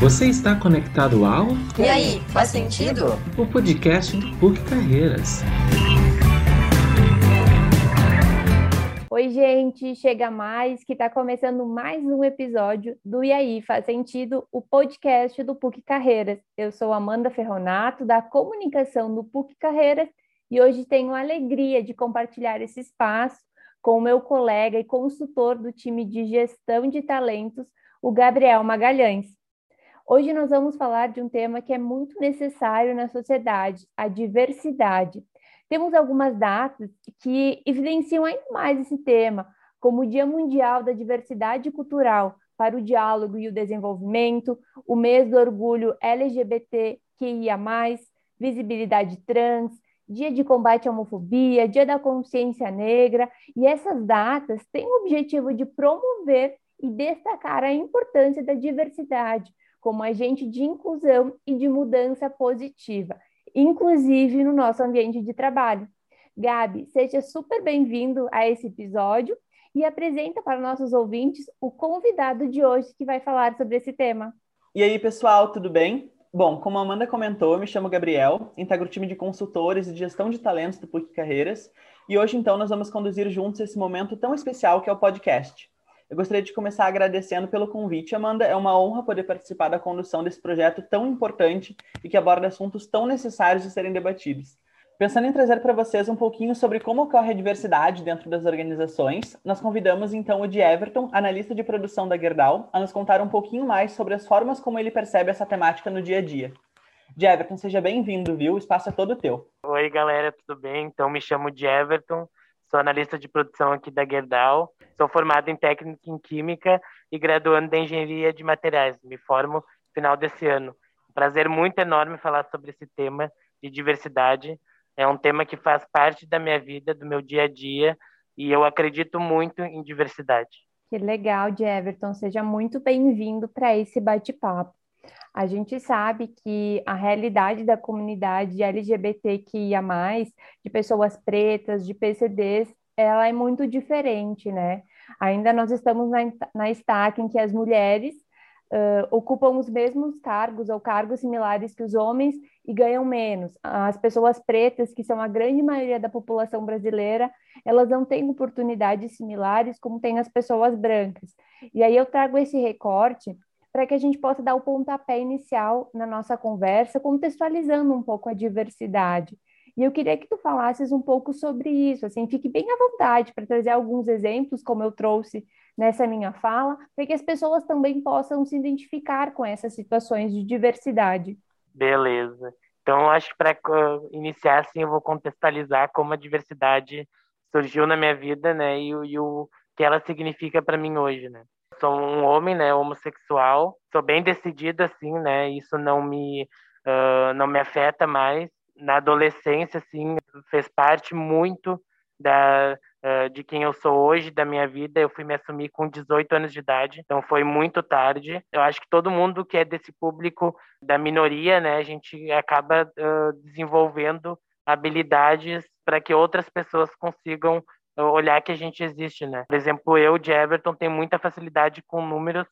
Você está conectado ao E aí, faz sentido? o podcast do PUC Carreiras. Oi, gente, chega mais que está começando mais um episódio do E aí, faz sentido, o podcast do PUC Carreiras. Eu sou Amanda Ferronato, da comunicação do PUC Carreiras, e hoje tenho a alegria de compartilhar esse espaço com o meu colega e consultor do time de gestão de talentos, o Gabriel Magalhães. Hoje nós vamos falar de um tema que é muito necessário na sociedade, a diversidade. Temos algumas datas que evidenciam ainda mais esse tema, como o Dia Mundial da Diversidade Cultural para o Diálogo e o Desenvolvimento, o mês do orgulho LGBTQIA+, visibilidade trans, Dia de Combate à Homofobia, Dia da Consciência Negra, e essas datas têm o objetivo de promover e destacar a importância da diversidade como agente de inclusão e de mudança positiva, inclusive no nosso ambiente de trabalho. Gabi, seja super bem-vindo a esse episódio e apresenta para nossos ouvintes o convidado de hoje que vai falar sobre esse tema. E aí, pessoal, tudo bem? Bom, como a Amanda comentou, eu me chamo Gabriel, integro o time de consultores e de gestão de talentos do PUC Carreiras, e hoje, então, nós vamos conduzir juntos esse momento tão especial que é o podcast. Eu gostaria de começar agradecendo pelo convite, Amanda. É uma honra poder participar da condução desse projeto tão importante e que aborda assuntos tão necessários de serem debatidos. Pensando em trazer para vocês um pouquinho sobre como ocorre a diversidade dentro das organizações, nós convidamos então o de Everton, analista de produção da Gerdau, a nos contar um pouquinho mais sobre as formas como ele percebe essa temática no dia a dia. De Everton, seja bem-vindo, viu? O espaço é todo teu. Oi, galera, tudo bem? Então, me chamo de Everton, sou analista de produção aqui da Gerdau, sou formado em técnica em química e graduando da engenharia de materiais. Me formo no final desse ano. Prazer muito enorme falar sobre esse tema de diversidade. É um tema que faz parte da minha vida, do meu dia a dia, e eu acredito muito em diversidade. Que legal, Everton. Seja muito bem-vindo para esse bate-papo. A gente sabe que a realidade da comunidade LGBTQIA+, de pessoas pretas, de PCDs, ela é muito diferente, né? Ainda nós estamos na, na em que as mulheres uh, ocupam os mesmos cargos ou cargos similares que os homens e ganham menos. As pessoas pretas, que são a grande maioria da população brasileira, elas não têm oportunidades similares como têm as pessoas brancas. E aí eu trago esse recorte para que a gente possa dar o pontapé inicial na nossa conversa, contextualizando um pouco a diversidade. E eu queria que tu falasses um pouco sobre isso, assim, fique bem à vontade para trazer alguns exemplos, como eu trouxe nessa minha fala, para que as pessoas também possam se identificar com essas situações de diversidade. Beleza. Então, acho que para iniciar, assim, eu vou contextualizar como a diversidade surgiu na minha vida, né, e, e o que ela significa para mim hoje, né sou um homem, né, homossexual, sou bem decidido assim, né, isso não me uh, não me afeta mais. Na adolescência, assim, fez parte muito da de quem eu sou hoje, da minha vida. Eu fui me assumir com 18 anos de idade, então foi muito tarde. Eu acho que todo mundo que é desse público da minoria, né, a gente acaba uh, desenvolvendo habilidades para que outras pessoas consigam olhar que a gente existe, né? Por exemplo, eu de Everton tenho muita facilidade com números,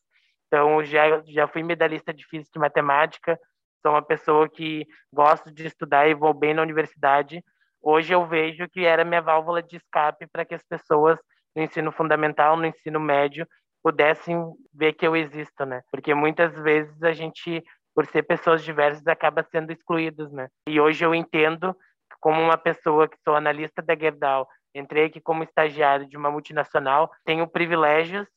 então já já fui medalhista de física e matemática, sou uma pessoa que gosto de estudar e vou bem na universidade. Hoje eu vejo que era minha válvula de escape para que as pessoas no ensino fundamental, no ensino médio, pudessem ver que eu existo, né? Porque muitas vezes a gente, por ser pessoas diversas, acaba sendo excluídos, né? E hoje eu entendo como uma pessoa que sou analista da Gerdau, Entrei aqui como estagiário de uma multinacional, tenho privilégios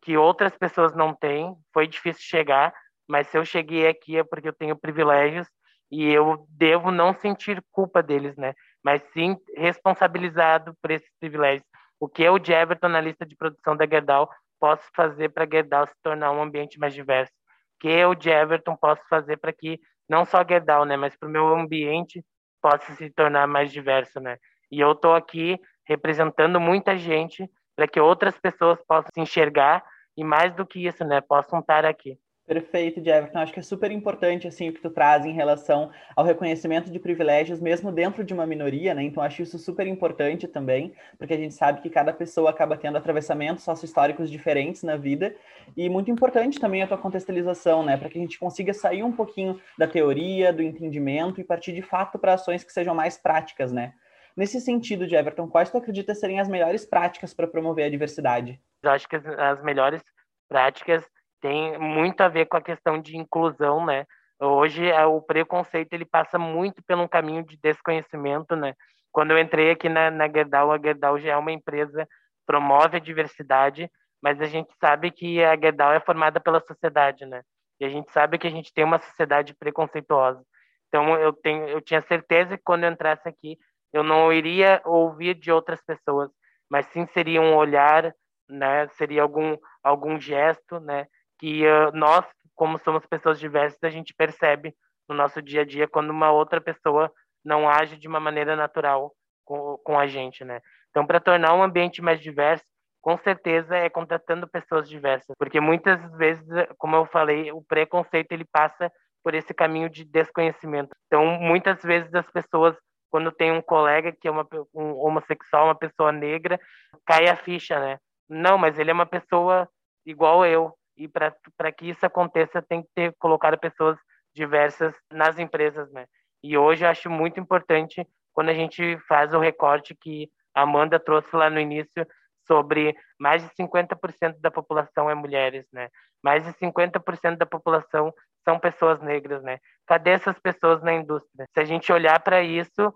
que outras pessoas não têm. Foi difícil chegar, mas se eu cheguei aqui é porque eu tenho privilégios e eu devo não sentir culpa deles, né? Mas sim responsabilizado por esses privilégios. O que eu, de Everton, na lista de produção da Gerdau, posso fazer para a Gerdau se tornar um ambiente mais diverso? O que eu, de Everton, posso fazer para que não só a Gerdau, né, mas para o meu ambiente possa se tornar mais diverso, né? E eu estou aqui representando muita gente para que outras pessoas possam se enxergar e mais do que isso, né, possam estar aqui. Perfeito, Everton. Acho que é super importante assim o que tu traz em relação ao reconhecimento de privilégios, mesmo dentro de uma minoria, né? Então acho isso super importante também, porque a gente sabe que cada pessoa acaba tendo atravessamentos sócio-históricos diferentes na vida e muito importante também a tua contextualização, né? Para que a gente consiga sair um pouquinho da teoria, do entendimento e partir de fato para ações que sejam mais práticas, né? Nesse sentido, de Everton, quais tu acredita serem as melhores práticas para promover a diversidade? Eu acho que as melhores práticas tem muito a ver com a questão de inclusão, né? Hoje é, o preconceito ele passa muito pelo caminho de desconhecimento, né? Quando eu entrei aqui na, na Gerdau, a Gerdau já é uma empresa promove a diversidade, mas a gente sabe que a Gerdau é formada pela sociedade, né? E a gente sabe que a gente tem uma sociedade preconceituosa. Então eu tenho, eu tinha certeza que quando eu entrasse aqui, eu não iria ouvir de outras pessoas, mas sim seria um olhar, né? Seria algum algum gesto, né? Que uh, nós, como somos pessoas diversas, a gente percebe no nosso dia a dia quando uma outra pessoa não age de uma maneira natural com, com a gente, né? Então, para tornar um ambiente mais diverso, com certeza é contratando pessoas diversas, porque muitas vezes, como eu falei, o preconceito ele passa por esse caminho de desconhecimento. Então, muitas vezes as pessoas, quando tem um colega que é uma, um homossexual, uma pessoa negra, cai a ficha, né? Não, mas ele é uma pessoa igual eu e para que isso aconteça tem que ter colocado pessoas diversas nas empresas, né? E hoje eu acho muito importante quando a gente faz o recorte que a Amanda trouxe lá no início sobre mais de 50% da população é mulheres, né? Mais de 50% da população são pessoas negras, né? Cadê essas pessoas na indústria? Se a gente olhar para isso,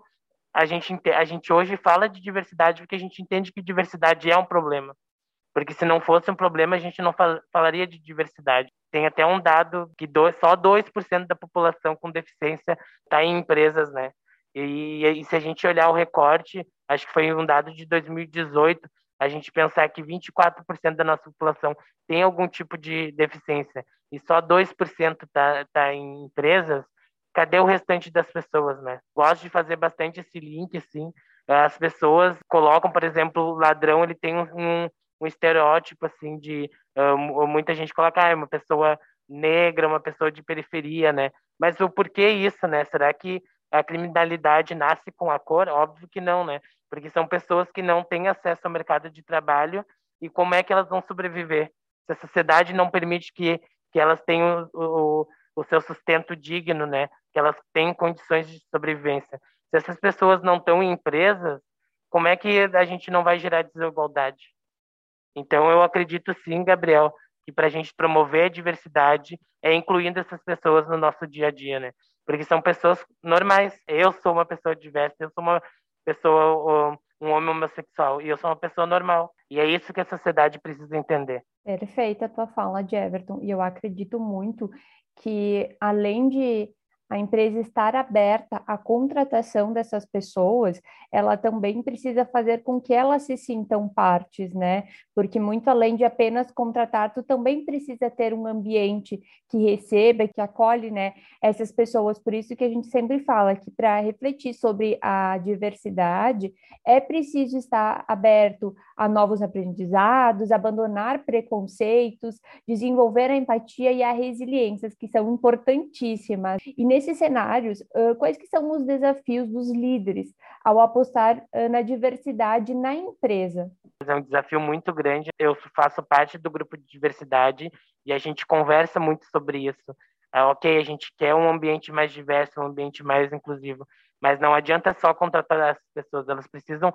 a gente a gente hoje fala de diversidade porque a gente entende que diversidade é um problema. Porque se não fosse um problema, a gente não fal falaria de diversidade. Tem até um dado que dois, só 2% da população com deficiência está em empresas, né? E, e, se a gente olhar o recorte, acho que foi um dado de 2018, a gente pensar que 24% da nossa população tem algum tipo de deficiência e só 2% está tá em empresas, cadê o restante das pessoas, né? Gosto de fazer bastante esse link, sim. As pessoas colocam, por exemplo, o ladrão, ele tem um, um estereótipo assim de uh, muita gente coloca ah, é uma pessoa negra, uma pessoa de periferia, né? Mas o porquê isso, né? Será que a criminalidade nasce com a cor? Óbvio que não, né? Porque são pessoas que não têm acesso ao mercado de trabalho e como é que elas vão sobreviver? Se a sociedade não permite que, que elas tenham o, o, o seu sustento digno, né? Que elas tenham condições de sobrevivência. Se essas pessoas não estão em empresas, como é que a gente não vai gerar desigualdade? Então, eu acredito sim, Gabriel, que para a gente promover a diversidade é incluindo essas pessoas no nosso dia a dia, né? Porque são pessoas normais. Eu sou uma pessoa diversa, eu sou uma pessoa, um homem homossexual, e eu sou uma pessoa normal. E é isso que a sociedade precisa entender. Perfeita a tua fala, de Everton. E eu acredito muito que, além de a empresa estar aberta à contratação dessas pessoas, ela também precisa fazer com que elas se sintam partes, né? Porque muito além de apenas contratar, tu também precisa ter um ambiente que receba, que acolhe, né, essas pessoas. Por isso que a gente sempre fala que para refletir sobre a diversidade é preciso estar aberto a novos aprendizados, abandonar preconceitos, desenvolver a empatia e a resiliência, que são importantíssimas. E nesses cenários, quais que são os desafios dos líderes ao apostar na diversidade na empresa? É um desafio muito grande. Eu faço parte do grupo de diversidade e a gente conversa muito sobre isso. É, ok, a gente quer um ambiente mais diverso, um ambiente mais inclusivo, mas não adianta só contratar as pessoas, elas precisam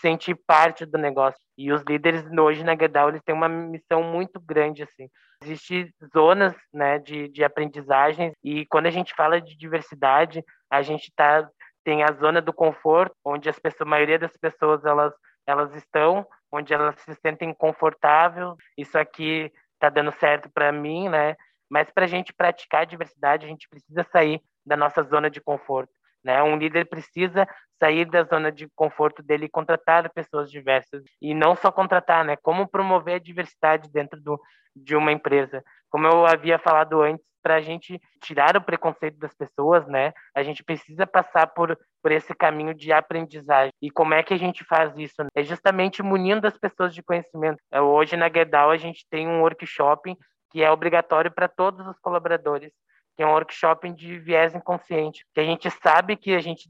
sentir parte do negócio. E os líderes hoje na Gerdau, eles têm uma missão muito grande, assim. Existem zonas, né, de, de aprendizagem e quando a gente fala de diversidade, a gente tá, tem a zona do conforto, onde as pessoas, a maioria das pessoas, elas, elas estão, onde elas se sentem confortáveis. Isso aqui tá dando certo para mim, né? Mas para a gente praticar a diversidade, a gente precisa sair da nossa zona de conforto. Né? Um líder precisa sair da zona de conforto dele e contratar pessoas diversas. E não só contratar, né? Como promover a diversidade dentro do, de uma empresa. Como eu havia falado antes, para a gente tirar o preconceito das pessoas, né? A gente precisa passar por, por esse caminho de aprendizagem. E como é que a gente faz isso? É justamente munindo as pessoas de conhecimento. Hoje na Gerdau a gente tem um workshop que é obrigatório para todos os colaboradores, que é um workshop de viés inconsciente, que a gente sabe que a gente,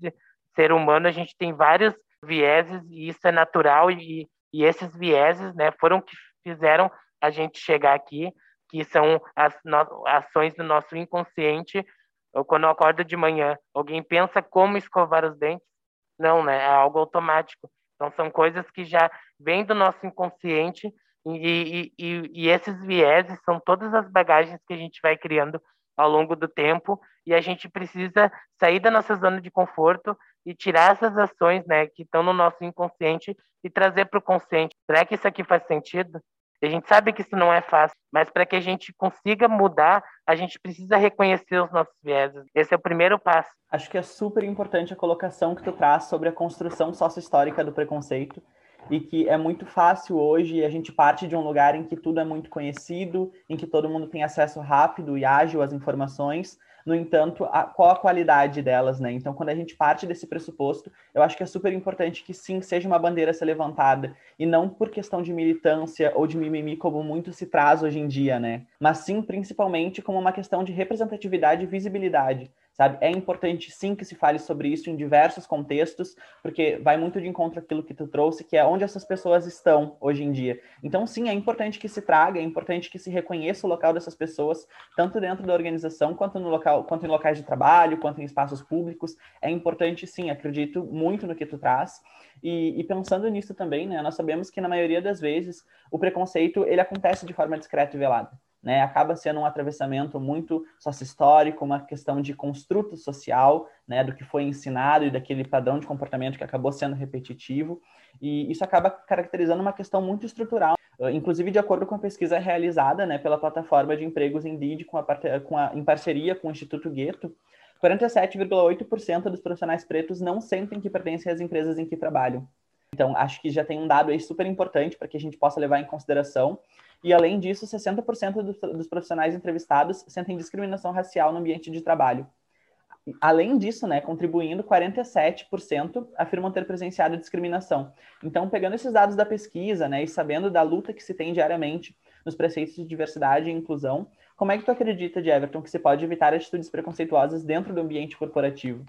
ser humano, a gente tem vários vieses e isso é natural e, e esses vieses, né, foram que fizeram a gente chegar aqui, que são as no, ações do nosso inconsciente. Ou quando eu acordo de manhã, alguém pensa como escovar os dentes? Não, né? É algo automático. Então são coisas que já vêm do nosso inconsciente e, e, e, e esses vieses são todas as bagagens que a gente vai criando ao longo do tempo e a gente precisa sair da nossa zona de conforto e tirar essas ações, né, que estão no nosso inconsciente e trazer para o consciente. Será que isso aqui faz sentido? A gente sabe que isso não é fácil, mas para que a gente consiga mudar, a gente precisa reconhecer os nossos vieses. Esse é o primeiro passo. Acho que é super importante a colocação que tu traz sobre a construção sócio-histórica do preconceito e que é muito fácil hoje a gente parte de um lugar em que tudo é muito conhecido, em que todo mundo tem acesso rápido e ágil às informações, no entanto, a, qual a qualidade delas, né? Então, quando a gente parte desse pressuposto, eu acho que é super importante que sim, seja uma bandeira a ser levantada, e não por questão de militância ou de mimimi, como muito se traz hoje em dia, né? Mas sim, principalmente, como uma questão de representatividade e visibilidade sabe? É importante sim que se fale sobre isso em diversos contextos, porque vai muito de encontro àquilo que tu trouxe, que é onde essas pessoas estão hoje em dia. Então, sim, é importante que se traga, é importante que se reconheça o local dessas pessoas, tanto dentro da organização, quanto no local, quanto em locais de trabalho, quanto em espaços públicos. É importante, sim, acredito muito no que tu traz. E, e pensando nisso também, né, nós sabemos que na maioria das vezes o preconceito ele acontece de forma discreta e velada né, acaba sendo um atravessamento muito sócio-histórico, uma questão de construto social, né, do que foi ensinado e daquele padrão de comportamento que acabou sendo repetitivo, e isso acaba caracterizando uma questão muito estrutural, inclusive de acordo com a pesquisa realizada né, pela plataforma de empregos Indeed, com a, com a, em parceria com o Instituto Gueto, 47,8% dos profissionais pretos não sentem que pertencem às empresas em que trabalham. Então, acho que já tem um dado aí super importante para que a gente possa levar em consideração e, além disso, 60% dos, dos profissionais entrevistados sentem discriminação racial no ambiente de trabalho. Além disso, né, contribuindo, 47% afirmam ter presenciado discriminação. Então, pegando esses dados da pesquisa né, e sabendo da luta que se tem diariamente nos preceitos de diversidade e inclusão, como é que tu acredita, de Everton, que se pode evitar atitudes preconceituosas dentro do ambiente corporativo?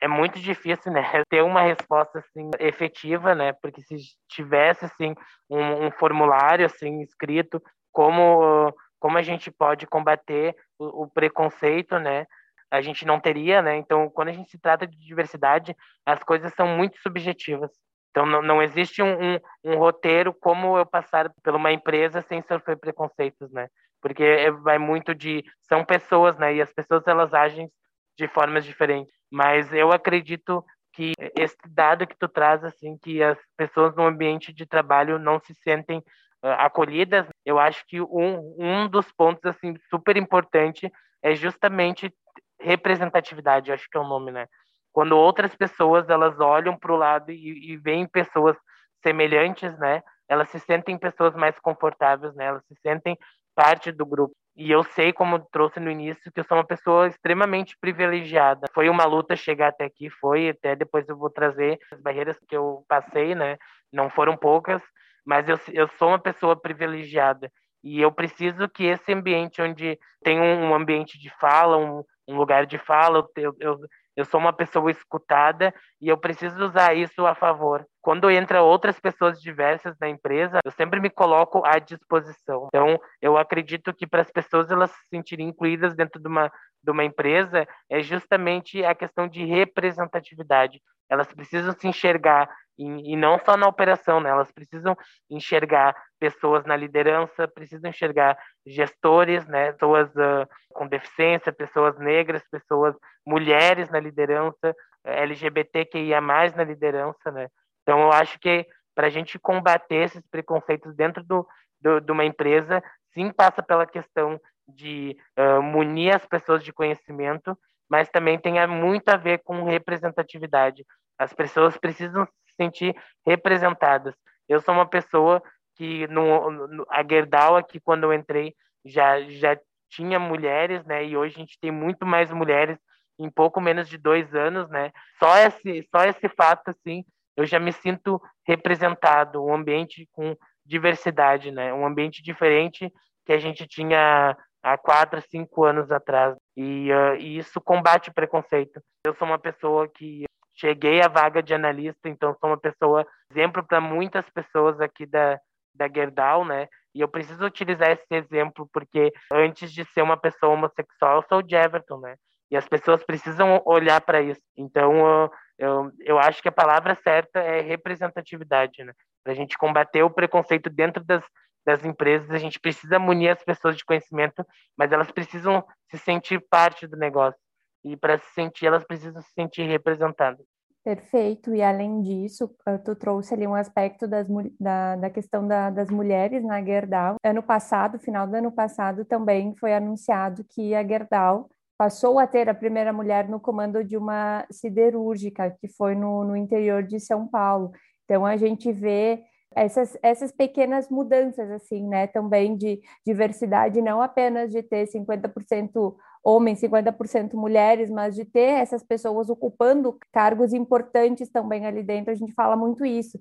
É muito difícil, né, ter uma resposta assim efetiva, né, porque se tivesse assim um, um formulário assim escrito como como a gente pode combater o, o, preconceito, né, a gente não teria, né. Então, quando a gente se trata de diversidade, as coisas são muito subjetivas. Então, não, não existe um, um, um roteiro como eu passar por uma empresa sem sofrer preconceitos, né? Porque é, vai muito de são pessoas, né? E as pessoas elas agem de formas diferentes. Mas eu acredito que esse dado que tu traz, assim, que as pessoas no ambiente de trabalho não se sentem uh, acolhidas, eu acho que um, um dos pontos, assim, super importante é justamente representatividade, acho que é o nome, né? Quando outras pessoas, elas olham para o lado e, e veem pessoas semelhantes, né? Elas se sentem pessoas mais confortáveis, né? Elas se sentem parte do grupo. E eu sei, como trouxe no início, que eu sou uma pessoa extremamente privilegiada. Foi uma luta chegar até aqui, foi, até depois eu vou trazer as barreiras que eu passei, né? Não foram poucas, mas eu, eu sou uma pessoa privilegiada. E eu preciso que esse ambiente onde tem um ambiente de fala, um, um lugar de fala, eu, eu, eu sou uma pessoa escutada e eu preciso usar isso a favor. Quando entra outras pessoas diversas na empresa, eu sempre me coloco à disposição. Então, eu acredito que para as pessoas elas se sentirem incluídas dentro de uma de uma empresa é justamente a questão de representatividade. Elas precisam se enxergar e, e não só na operação, né? Elas precisam enxergar pessoas na liderança, precisam enxergar gestores, né? Pessoas uh, com deficiência, pessoas negras, pessoas mulheres na liderança, LGBTQIA+, na liderança, né? Então, eu acho que para a gente combater esses preconceitos dentro do, do, de uma empresa, sim passa pela questão de uh, munir as pessoas de conhecimento, mas também tem muito a ver com representatividade. As pessoas precisam sentir representadas. Eu sou uma pessoa que no, no a Gerdau aqui quando eu entrei já já tinha mulheres, né? E hoje a gente tem muito mais mulheres em pouco menos de dois anos, né? Só esse só esse fato assim, eu já me sinto representado, um ambiente com diversidade, né? Um ambiente diferente que a gente tinha há quatro, cinco anos atrás. E, uh, e isso combate preconceito. Eu sou uma pessoa que cheguei à vaga de analista, então sou uma pessoa exemplo para muitas pessoas aqui da, da Gerdau, né? E eu preciso utilizar esse exemplo porque antes de ser uma pessoa homossexual, eu sou de Everton, né? E as pessoas precisam olhar para isso. Então, eu, eu acho que a palavra certa é representatividade, né? Para a gente combater o preconceito dentro das, das empresas, a gente precisa munir as pessoas de conhecimento, mas elas precisam se sentir parte do negócio. E para se sentir, elas precisam se sentir representadas. Perfeito, e além disso, eh, tu trouxe ali um aspecto das, da, da questão da, das mulheres na Gerdau. Ano passado, final do ano passado, também foi anunciado que a Gerdau passou a ter a primeira mulher no comando de uma siderúrgica, que foi no, no interior de São Paulo. Então, a gente vê essas, essas pequenas mudanças, assim, né, também de diversidade, não apenas de ter 50% homens, 50% mulheres, mas de ter essas pessoas ocupando cargos importantes também ali dentro, a gente fala muito isso.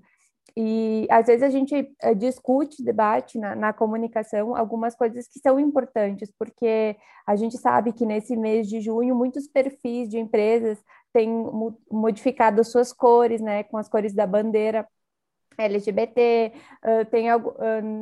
E às vezes a gente uh, discute, debate na, na, comunicação algumas coisas que são importantes, porque a gente sabe que nesse mês de junho muitos perfis de empresas têm modificado suas cores, né, com as cores da bandeira LGBT, uh, tem uh,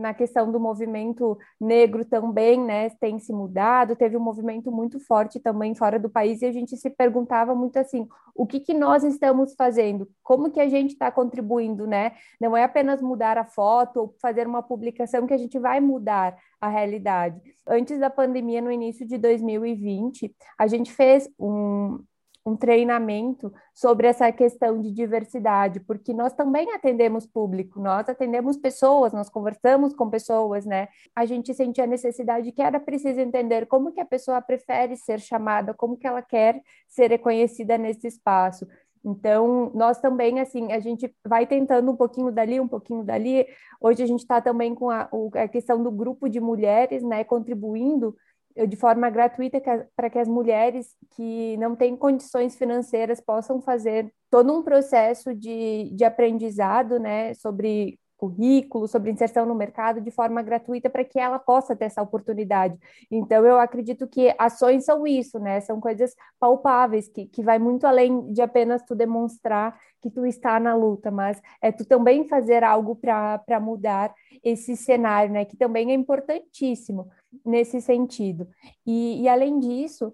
na questão do movimento negro também, né, tem se mudado, teve um movimento muito forte também fora do país e a gente se perguntava muito assim, o que que nós estamos fazendo? Como que a gente está contribuindo, né? Não é apenas mudar a foto ou fazer uma publicação que a gente vai mudar a realidade. Antes da pandemia, no início de 2020, a gente fez um, um treinamento sobre essa questão de diversidade, porque nós também atendemos público, nós atendemos pessoas, nós conversamos com pessoas, né? A gente sentia a necessidade que era preciso entender como que a pessoa prefere ser chamada, como que ela quer ser reconhecida nesse espaço. Então, nós também, assim, a gente vai tentando um pouquinho dali, um pouquinho dali. Hoje a gente está também com a, a questão do grupo de mulheres, né, contribuindo de forma gratuita para que as mulheres que não têm condições financeiras possam fazer todo um processo de, de aprendizado né, sobre currículo, sobre inserção no mercado de forma gratuita para que ela possa ter essa oportunidade. Então, eu acredito que ações são isso, né? São coisas palpáveis, que, que vai muito além de apenas tu demonstrar que tu está na luta, mas é tu também fazer algo para mudar esse cenário, né? Que também é importantíssimo nesse sentido. E, e além disso,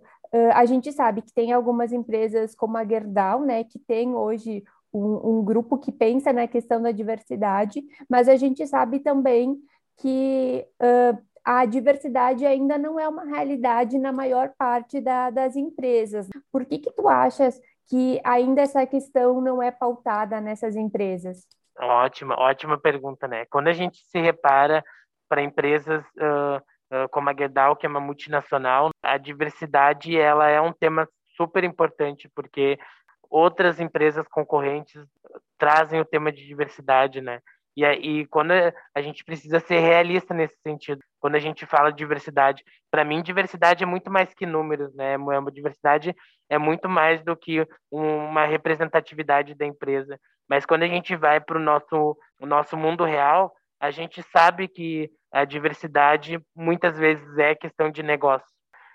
a gente sabe que tem algumas empresas como a Gerdau, né, que tem hoje um, um, grupo que pensa na questão da diversidade, mas a gente sabe também que uh, a diversidade ainda não é uma realidade na maior parte da, das empresas. Por que que tu achas que ainda essa questão não é pautada nessas empresas? Ótima, ótima pergunta, né? Quando a gente se repara para empresas uh, como a Gerdau, que é uma multinacional, a diversidade ela é um tema super importante porque outras empresas concorrentes trazem o tema de diversidade, né? E aí, quando a gente precisa ser realista nesse sentido, quando a gente fala de diversidade, para mim, diversidade é muito mais que números, né? Uma diversidade é muito mais do que uma representatividade da empresa. Mas quando a gente vai para o nosso, o nosso mundo real, a gente sabe que a diversidade muitas vezes é questão de negócio.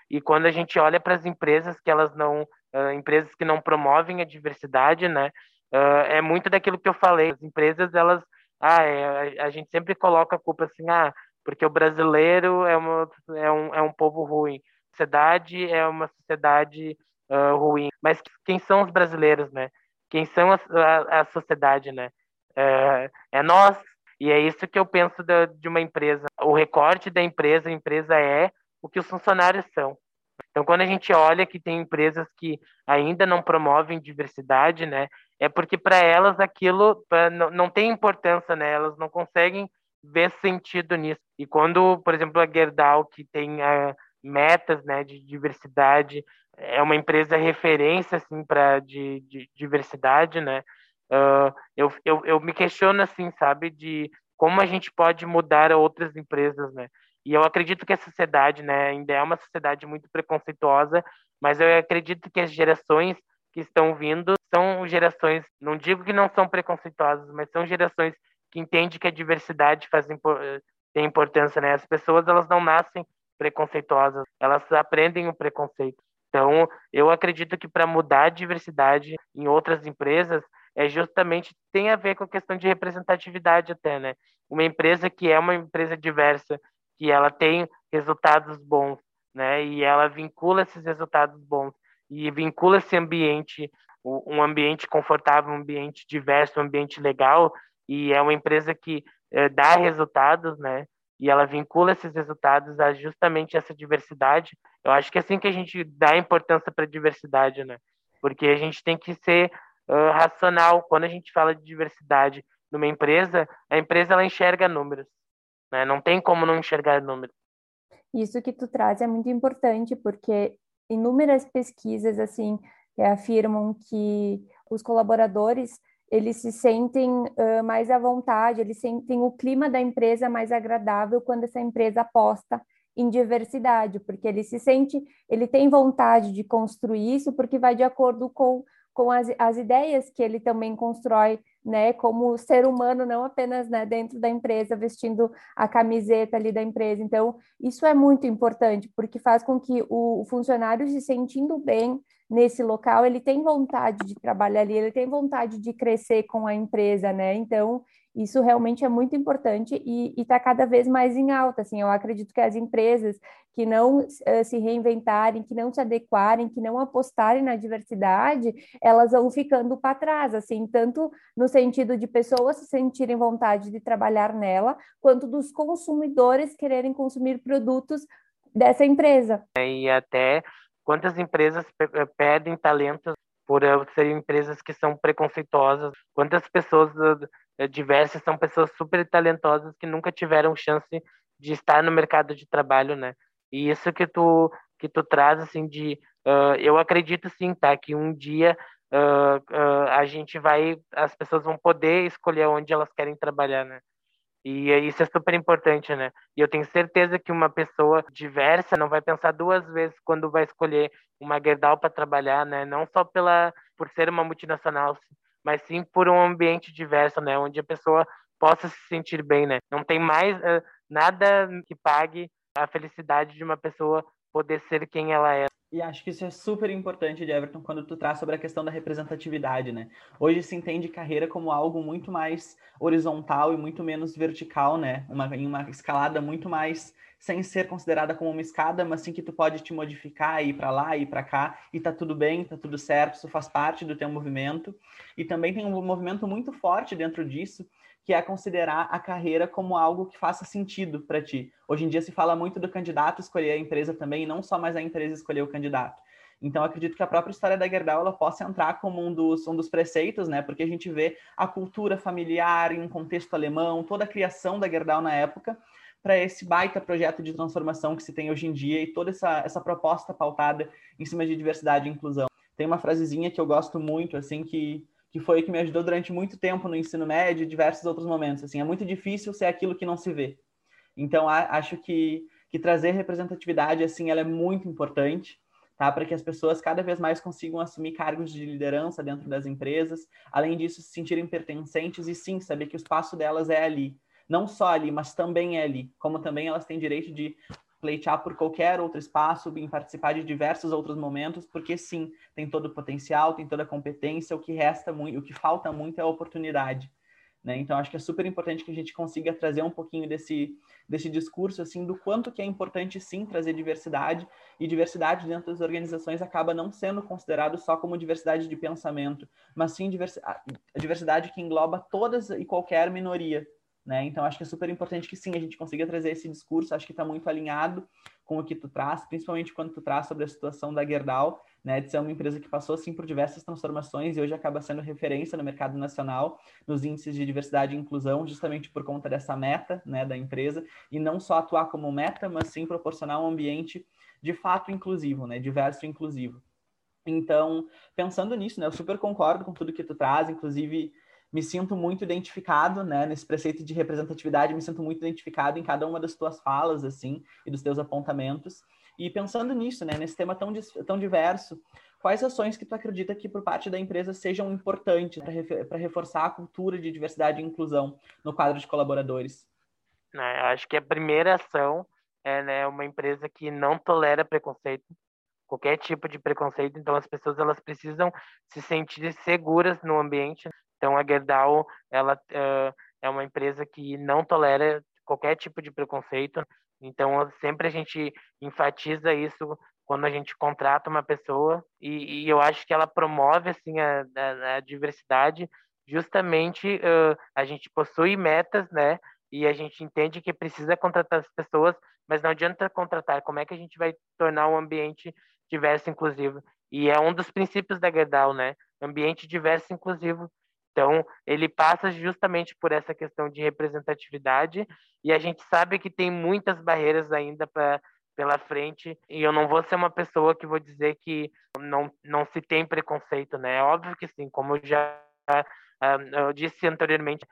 E quando a gente olha para as empresas que elas não, uh, empresas que não promovem a diversidade, né, uh, é muito daquilo que eu falei. As empresas elas, ah, é, a, gente sempre coloca a culpa assim, ah, porque o brasileiro é, uma, é, um, é um povo ruim, a sociedade é uma sociedade uh, ruim. Mas quem são os brasileiros, né? Quem são a, a, a sociedade, né? É, é nós, e é isso que eu penso de, de uma empresa. O recorte da empresa, a empresa é o que os funcionários são. Então, quando a gente olha que tem empresas que ainda não promovem diversidade, né, é porque para elas aquilo não, não tem importância, né, elas não conseguem ver sentido nisso. E quando, por exemplo, a Gerdau, que tem uh, metas né, de diversidade, é uma empresa referência assim, para de, de diversidade, né, Uh, eu, eu, eu me questiono assim, sabe, de como a gente pode mudar outras empresas, né? E eu acredito que a sociedade, né, ainda é uma sociedade muito preconceituosa, mas eu acredito que as gerações que estão vindo são gerações, não digo que não são preconceituosas, mas são gerações que entendem que a diversidade faz, tem importância, né? As pessoas elas não nascem preconceituosas, elas aprendem o preconceito. Então, eu acredito que para mudar a diversidade em outras empresas é justamente tem a ver com a questão de representatividade até, né? Uma empresa que é uma empresa diversa, que ela tem resultados bons, né? E ela vincula esses resultados bons e vincula esse ambiente, um ambiente confortável, um ambiente diverso, um ambiente legal, e é uma empresa que é, dá resultados, né? E ela vincula esses resultados a justamente essa diversidade. Eu acho que é assim que a gente dá importância para a diversidade, né? Porque a gente tem que ser uh, racional quando a gente fala de diversidade numa empresa. A empresa ela enxerga números, né? Não tem como não enxergar números. Isso que tu traz é muito importante porque inúmeras pesquisas assim afirmam que os colaboradores eles se sentem uh, mais à vontade, eles sentem o clima da empresa mais agradável quando essa empresa aposta em diversidade, porque ele se sente, ele tem vontade de construir isso porque vai de acordo com, com as, as ideias que ele também constrói né, como ser humano, não apenas né, dentro da empresa, vestindo a camiseta ali da empresa. Então, isso é muito importante, porque faz com que o, funcionário se sentindo bem nesse local, ele tem vontade de trabalhar ali, ele tem vontade de crescer com a empresa, né? Então, isso realmente é muito importante e está cada vez mais em alta. Assim, eu acredito que as empresas que não uh, se reinventarem, que não se adequarem, que não apostarem na diversidade, elas vão ficando para trás, assim, tanto no sentido de pessoas se sentirem vontade de trabalhar nela, quanto dos consumidores quererem consumir produtos dessa empresa. E até quantas empresas eh, pedem talentos por eh, serem empresas que são preconceituosas, quantas pessoas eh, diversas são pessoas super talentosas que nunca tiveram chance de estar no mercado de trabalho, né? E isso que tu que tu traz assim de uh, eu acredito sim, tá, que um dia uh, uh, a gente vai as pessoas vão poder escolher onde elas querem trabalhar, né? E isso é super importante, né? E eu tenho certeza que uma pessoa diversa não vai pensar duas vezes quando vai escolher uma Gerdau para trabalhar, né? Não só pela por ser uma multinacional, mas sim por um ambiente diverso, né? Onde a pessoa possa se sentir bem, né? Não tem mais uh, nada que pague a felicidade de uma pessoa poder ser quem ela é. E acho que isso é super importante, de Everton, quando tu traz sobre a questão da representatividade, né? Hoje se entende carreira como algo muito mais horizontal e muito menos vertical, né? Uma, em uma escalada muito mais sem ser considerada como uma escada, mas sim que tu pode te modificar, ir para lá, ir para cá, e tá tudo bem, tá tudo certo, isso faz parte do teu movimento. E também tem um movimento muito forte dentro disso, que é considerar a carreira como algo que faça sentido para ti. Hoje em dia se fala muito do candidato escolher a empresa também, e não só mais a empresa escolher o candidato. Então, acredito que a própria história da Gerdau ela possa entrar como um dos, um dos preceitos, né? Porque a gente vê a cultura familiar em um contexto alemão, toda a criação da Gerdau na época, para esse baita projeto de transformação que se tem hoje em dia e toda essa, essa proposta pautada em cima de diversidade e inclusão. Tem uma frasezinha que eu gosto muito, assim, que que foi que me ajudou durante muito tempo no ensino médio e diversos outros momentos. Assim, é muito difícil ser aquilo que não se vê. Então, acho que, que trazer representatividade, assim, ela é muito importante, tá? Para que as pessoas cada vez mais consigam assumir cargos de liderança dentro das empresas. Além disso, se sentirem pertencentes e, sim, saber que o espaço delas é ali. Não só ali, mas também é ali. Como também elas têm direito de pleitear por qualquer outro espaço, em participar de diversos outros momentos, porque sim, tem todo o potencial, tem toda a competência, o que resta muito, o que falta muito é a oportunidade. Né? Então, acho que é super importante que a gente consiga trazer um pouquinho desse, desse discurso, assim, do quanto que é importante, sim, trazer diversidade, e diversidade dentro das organizações acaba não sendo considerado só como diversidade de pensamento, mas sim a diversidade que engloba todas e qualquer minoria, né? Então, acho que é super importante que sim, a gente consiga trazer esse discurso, acho que está muito alinhado com o que tu traz, principalmente quando tu traz sobre a situação da Gerdau, né, de ser uma empresa que passou assim por diversas transformações e hoje acaba sendo referência no mercado nacional nos índices de diversidade e inclusão, justamente por conta dessa meta, né, da empresa, e não só atuar como meta, mas sim proporcionar um ambiente de fato inclusivo, né, diverso e inclusivo. Então, pensando nisso, né, eu super concordo com tudo que tu traz, inclusive me sinto muito identificado, né, nesse preceito de representatividade, me sinto muito identificado em cada uma das tuas falas, assim, e dos teus apontamentos. E pensando nisso, né, nesse tema tão, tão diverso, quais ações que tu acredita que por parte da empresa sejam importantes para reforçar a cultura de diversidade e inclusão no quadro de colaboradores? Né? Acho que a primeira ação é né, uma empresa que não tolera preconceito, qualquer tipo de preconceito. Então as pessoas elas precisam se sentir seguras no ambiente. Então a Gerdau ela uh, é uma empresa que não tolera qualquer tipo de preconceito. Então sempre a gente enfatiza isso quando a gente contrata uma pessoa e, e eu acho que ela promove assim a, a, a diversidade justamente uh, a gente possui metas né e a gente entende que precisa contratar as pessoas mas não adianta contratar. Como é que a gente vai tornar um ambiente diverso inclusivo? E é um dos princípios da Gerdau né? Ambiente diverso inclusivo então, ele passa justamente por essa questão de representatividade e a gente sabe que tem muitas barreiras ainda para pela frente e eu não vou ser uma pessoa que vou dizer que não, não se tem preconceito, né? É óbvio que sim, como eu já uh, eu disse anteriormente,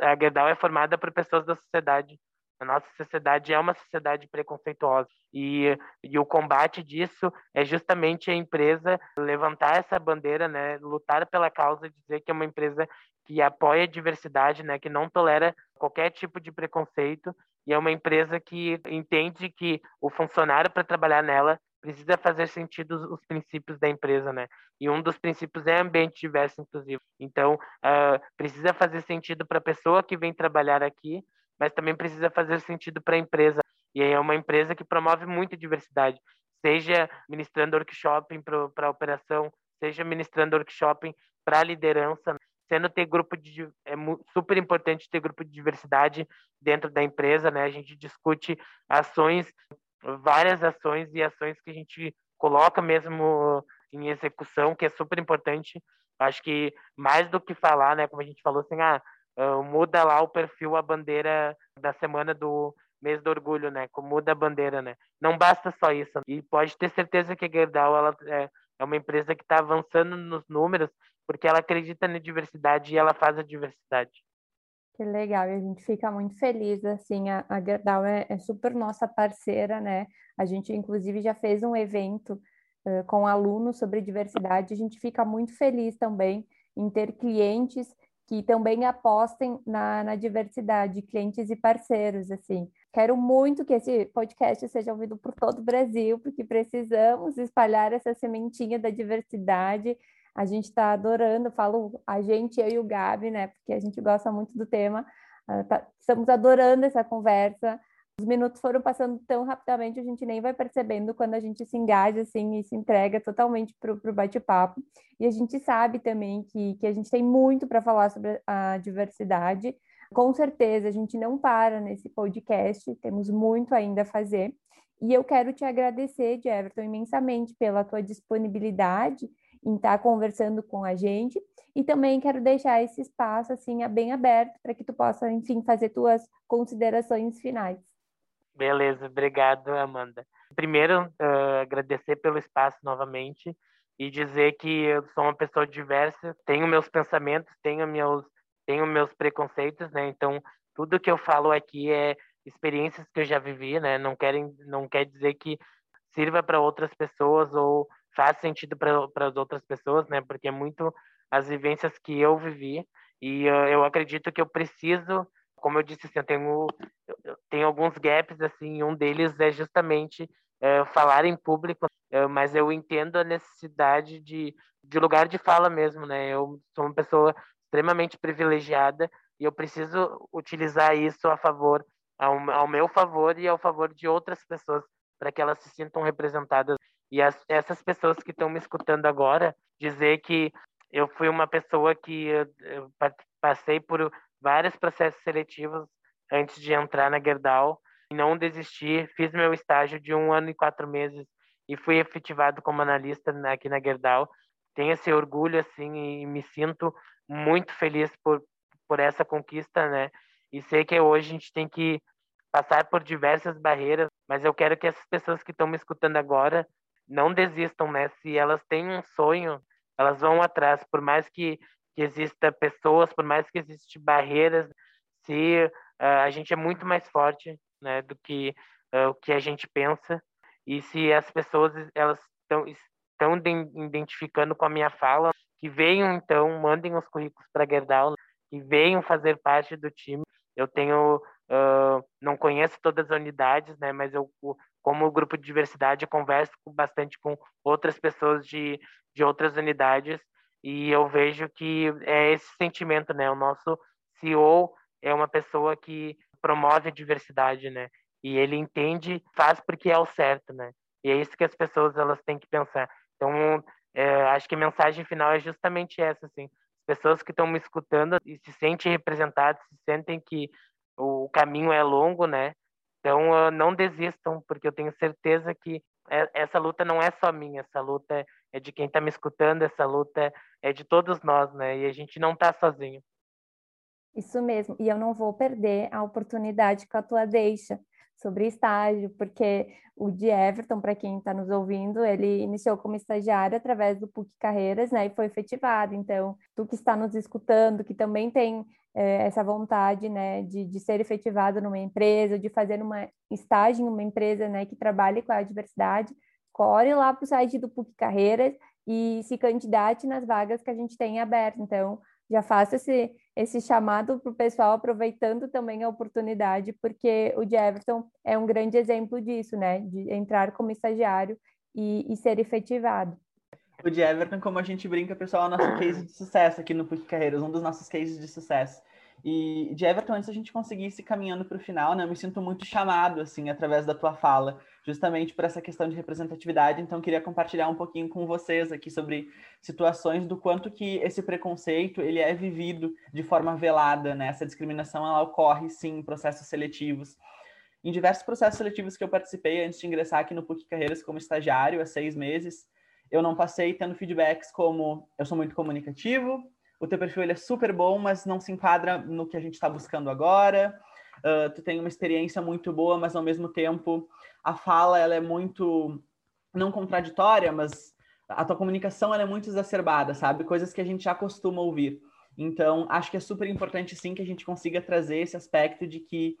a Gerdau é formada por pessoas da sociedade. A nossa sociedade é uma sociedade preconceituosa e, e o combate disso é justamente a empresa levantar essa bandeira, né? Lutar pela causa, dizer que é uma empresa que apoia a diversidade, né? Que não tolera qualquer tipo de preconceito e é uma empresa que entende que o funcionário para trabalhar nela precisa fazer sentido os, princípios da empresa, né? E um dos princípios é ambiente diverso inclusive. Então, uh, precisa fazer sentido para a pessoa que vem trabalhar aqui, mas também precisa fazer sentido para a empresa. E é uma empresa que promove muita diversidade, seja ministrando workshop para a operação, seja ministrando workshop para a liderança, sendo ter grupo de é super importante ter grupo de diversidade dentro da empresa, né? A gente discute ações, várias ações e ações que a gente coloca mesmo em execução, que é super importante. Acho que mais do que falar, né, como a gente falou assim, ah, ah muda lá o perfil, a bandeira da semana do mês do orgulho, né? Muda a bandeira, né? Não basta só isso. E pode ter certeza que a Gerdau ela é, é uma empresa que está avançando nos números porque ela acredita na diversidade e ela faz a diversidade. Que legal, e a gente fica muito feliz, assim, a, a Gerdau é, é, super nossa parceira, né? A gente, inclusive, já fez um evento uh, com alunos sobre diversidade, a gente fica muito feliz também em ter clientes que também apostem na, na diversidade, clientes e parceiros, assim. Quero muito que esse podcast seja ouvido por todo o Brasil, porque precisamos espalhar essa sementinha da diversidade a gente está adorando, falo a gente, eu e o Gabi, né? Porque a gente gosta muito do tema. Uh, tá, estamos adorando essa conversa. Os minutos foram passando tão rapidamente, a gente nem vai percebendo quando a gente se engaja assim e se entrega totalmente para o bate-papo. E a gente sabe também que, que a gente tem muito para falar sobre a diversidade. Com certeza, a gente não para nesse podcast, temos muito ainda a fazer. E eu quero te agradecer, Everton, imensamente pela tua disponibilidade em estar tá conversando com a gente. E também quero deixar esse espaço assim bem aberto para que tu possa, enfim, fazer tuas considerações finais. Beleza, obrigado, Amanda. Primeiro, uh, agradecer pelo espaço novamente e dizer que eu sou uma pessoa diversa, tenho meus pensamentos, tenho meus, tenho meus preconceitos, né? Então, tudo que eu falo aqui é experiências que eu já vivi, né? Não querem, não quer dizer que sirva para outras pessoas ou faz sentido para as outras pessoas, né? Porque é muito as vivências que eu vivi e uh, eu acredito que eu preciso, como eu disse, assim, eu tenho eu tenho alguns gaps assim, um deles é justamente uh, falar em público, uh, mas eu entendo a necessidade de de lugar de fala mesmo, né? Eu sou uma pessoa extremamente privilegiada e eu preciso utilizar isso a favor ao, ao meu favor e ao favor de outras pessoas para que elas se sintam representadas e as, essas pessoas que estão me escutando agora, dizer que eu fui uma pessoa que eu, eu passei por vários processos seletivos antes de entrar na Gerdau, não desisti, fiz meu estágio de um ano e quatro meses e fui efetivado como analista aqui na Gerdau. Tenho esse orgulho, assim, e me sinto muito feliz por, por essa conquista, né? E sei que hoje a gente tem que passar por diversas barreiras, mas eu quero que essas pessoas que estão me escutando agora não desistam, né? Se elas têm um sonho, elas vão atrás, por mais que, que exista pessoas, por mais que existam barreiras, se uh, a gente é muito mais forte, né, do que uh, o que a gente pensa, e se as pessoas elas estão estão identificando com a minha fala, que venham então, mandem os currículos para Gerdau, que venham fazer parte do time. Eu tenho uh, não conheço todas as unidades, né? Mas eu, como grupo de diversidade, converso bastante com outras pessoas de, de outras unidades e eu vejo que é esse sentimento, né? O nosso CEO é uma pessoa que promove a diversidade, né? E ele entende, faz porque é o certo, né? E é isso que as pessoas elas têm que pensar. Então, é, acho que a mensagem final é justamente essa, assim. As pessoas que estão me escutando e se sentem representadas, se sentem que o caminho é longo, né? Então, uh, não desistam, porque eu tenho certeza que essa luta não é só minha, essa luta é de quem está me escutando, essa luta é de todos nós, né? E a gente não está sozinho. Isso mesmo, e eu não vou perder a oportunidade que a tua deixa sobre estágio, porque o de Everton, para quem está nos ouvindo, ele iniciou como estagiário através do PUC Carreiras, né, e foi efetivado. Então, tu que está nos escutando, que também tem é, essa vontade, né, de, de ser efetivado numa empresa, de fazer uma estágio em uma empresa, né, que trabalhe com a diversidade, corre lá para o site do PUC Carreiras e se candidate nas vagas que a gente tem aberto. Então, já faço esse, esse chamado para o pessoal, aproveitando também a oportunidade, porque o de Everton é um grande exemplo disso, né? De entrar como estagiário e, e ser efetivado. O de Everton, como a gente brinca, pessoal, é o nosso case de sucesso aqui no PUC Carreiras, um dos nossos cases de sucesso. E de Everton, antes a gente conseguisse caminhando para o final, né? Eu me sinto muito chamado, assim, através da tua fala, justamente por essa questão de representatividade. Então, queria compartilhar um pouquinho com vocês aqui sobre situações do quanto que esse preconceito ele é vivido de forma velada, né? Essa discriminação ela ocorre sim em processos seletivos. Em diversos processos seletivos que eu participei antes de ingressar aqui no PUC Carreiras como estagiário há seis meses, eu não passei tendo feedbacks como eu sou muito comunicativo, o teu perfil ele é super bom, mas não se enquadra no que a gente está buscando agora. Uh, tu tem uma experiência muito boa, mas ao mesmo tempo a fala ela é muito não contraditória, mas a tua comunicação ela é muito exacerbada, sabe? Coisas que a gente já costuma ouvir. Então, acho que é super importante sim que a gente consiga trazer esse aspecto de que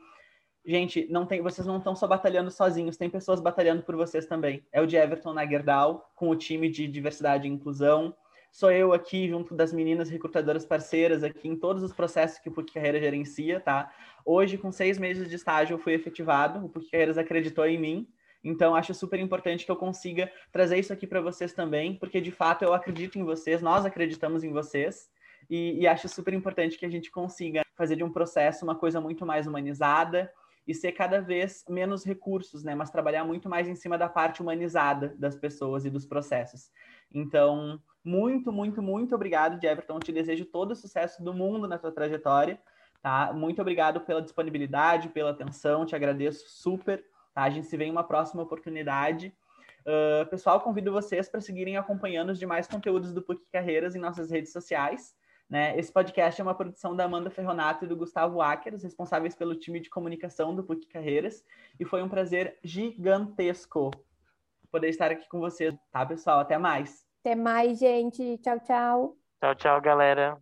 gente, não tem, vocês não estão só batalhando sozinhos, tem pessoas batalhando por vocês também. É o de Everton na Gerdau, com o time de diversidade e inclusão. Sou eu aqui, junto das meninas recrutadoras parceiras, aqui em todos os processos que o PUC Carreira gerencia, tá? Hoje, com seis meses de estágio, eu fui efetivado, o PUC Carreiras acreditou em mim, então, acho super importante que eu consiga trazer isso aqui para vocês também, porque de fato eu acredito em vocês, nós acreditamos em vocês, e, e, acho super importante que a gente consiga fazer de um processo uma coisa muito mais humanizada e ser cada vez menos recursos, né? Mas trabalhar muito mais em cima da parte humanizada das pessoas e dos processos. Então, muito, muito, muito obrigado, Everton. Te desejo todo o sucesso do mundo na tua trajetória. Tá? Muito obrigado pela disponibilidade, pela atenção, te agradeço super. Tá? A gente se vê em uma próxima oportunidade. Uh, pessoal, convido vocês para seguirem acompanhando os demais conteúdos do PUC Carreiras em nossas redes sociais. Né? Esse podcast é uma produção da Amanda Ferronato e do Gustavo Acker, responsáveis pelo time de comunicação do PUC Carreiras, e foi um prazer gigantesco poder estar aqui com vocês, tá, pessoal? Até mais! Até mais, gente. Tchau, tchau. Tchau, tchau, galera.